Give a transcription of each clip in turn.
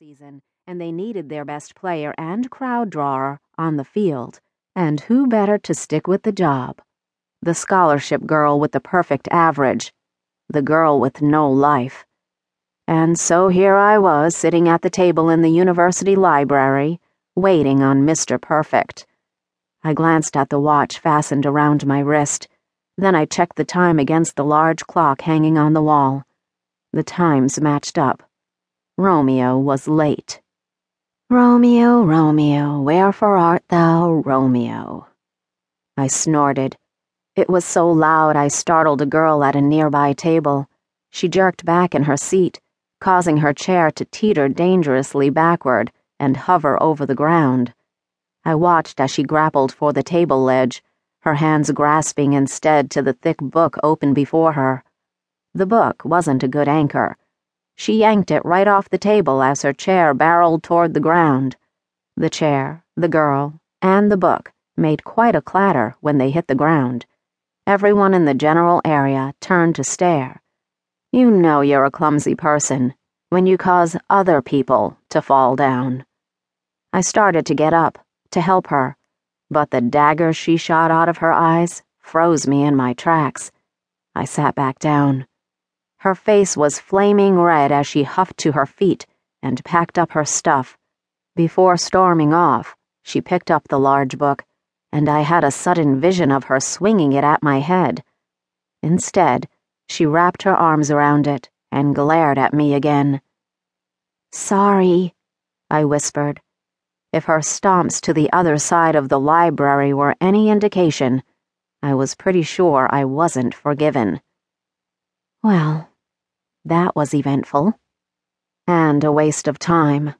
season, and they needed their best player and crowd drawer on the field. And who better to stick with the job? The scholarship girl with the perfect average, the girl with no life. And so here I was sitting at the table in the university library, waiting on Mr. Perfect. I glanced at the watch fastened around my wrist. Then I checked the time against the large clock hanging on the wall. The times matched up. Romeo was late. Romeo, Romeo, wherefore art thou, Romeo? I snorted. It was so loud I startled a girl at a nearby table. She jerked back in her seat, causing her chair to teeter dangerously backward and hover over the ground. I watched as she grappled for the table ledge, her hands grasping instead to the thick book open before her. The book wasn't a good anchor. She yanked it right off the table as her chair barreled toward the ground. The chair, the girl, and the book made quite a clatter when they hit the ground. Everyone in the general area turned to stare. You know you're a clumsy person when you cause other people to fall down. I started to get up, to help her, but the dagger she shot out of her eyes froze me in my tracks. I sat back down. Her face was flaming red as she huffed to her feet and packed up her stuff. Before storming off, she picked up the large book, and I had a sudden vision of her swinging it at my head. Instead, she wrapped her arms around it and glared at me again. Sorry, I whispered. If her stomps to the other side of the library were any indication, I was pretty sure I wasn't forgiven. Well, that was eventful. And a waste of time.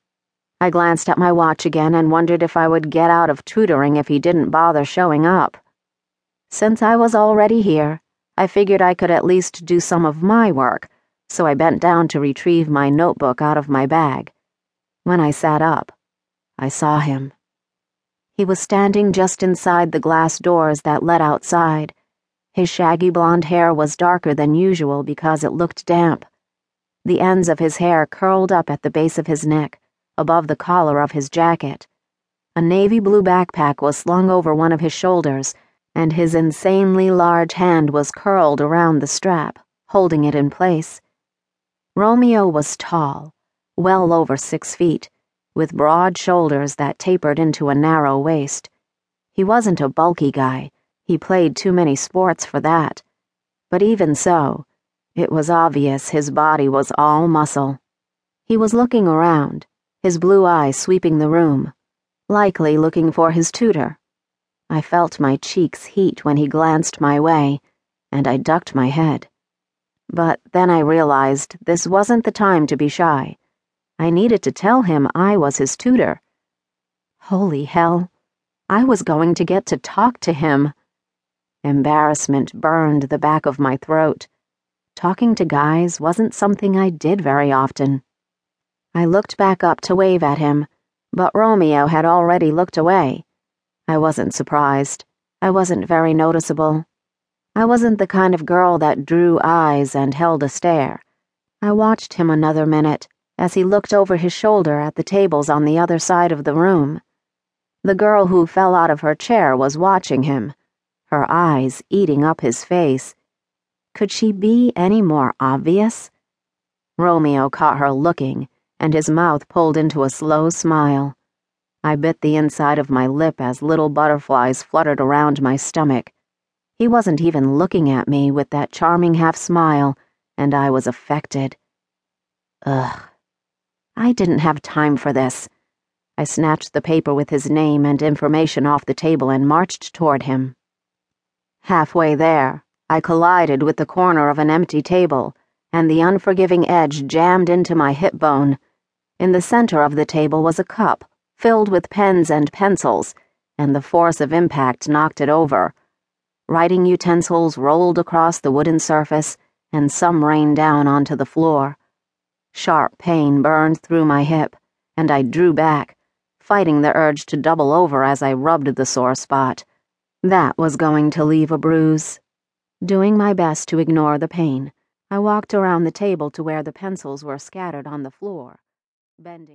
I glanced at my watch again and wondered if I would get out of tutoring if he didn't bother showing up. Since I was already here, I figured I could at least do some of my work, so I bent down to retrieve my notebook out of my bag. When I sat up, I saw him. He was standing just inside the glass doors that led outside. His shaggy blonde hair was darker than usual because it looked damp. The ends of his hair curled up at the base of his neck, above the collar of his jacket. A navy blue backpack was slung over one of his shoulders, and his insanely large hand was curled around the strap, holding it in place. Romeo was tall, well over six feet, with broad shoulders that tapered into a narrow waist. He wasn't a bulky guy, he played too many sports for that. But even so, it was obvious his body was all muscle. He was looking around, his blue eyes sweeping the room, likely looking for his tutor. I felt my cheeks heat when he glanced my way, and I ducked my head. But then I realized this wasn't the time to be shy. I needed to tell him I was his tutor. Holy hell, I was going to get to talk to him. Embarrassment burned the back of my throat. Talking to guys wasn't something I did very often. I looked back up to wave at him, but Romeo had already looked away. I wasn't surprised. I wasn't very noticeable. I wasn't the kind of girl that drew eyes and held a stare. I watched him another minute as he looked over his shoulder at the tables on the other side of the room. The girl who fell out of her chair was watching him, her eyes eating up his face could she be any more obvious? Romeo caught her looking, and his mouth pulled into a slow smile. I bit the inside of my lip as little butterflies fluttered around my stomach. He wasn't even looking at me with that charming half smile, and I was affected. Ugh. I didn't have time for this. I snatched the paper with his name and information off the table and marched toward him. Halfway there, I collided with the corner of an empty table, and the unforgiving edge jammed into my hip bone. In the center of the table was a cup, filled with pens and pencils, and the force of impact knocked it over. Writing utensils rolled across the wooden surface, and some rained down onto the floor. Sharp pain burned through my hip, and I drew back, fighting the urge to double over as I rubbed the sore spot. That was going to leave a bruise. Doing my best to ignore the pain, I walked around the table to where the pencils were scattered on the floor, bending.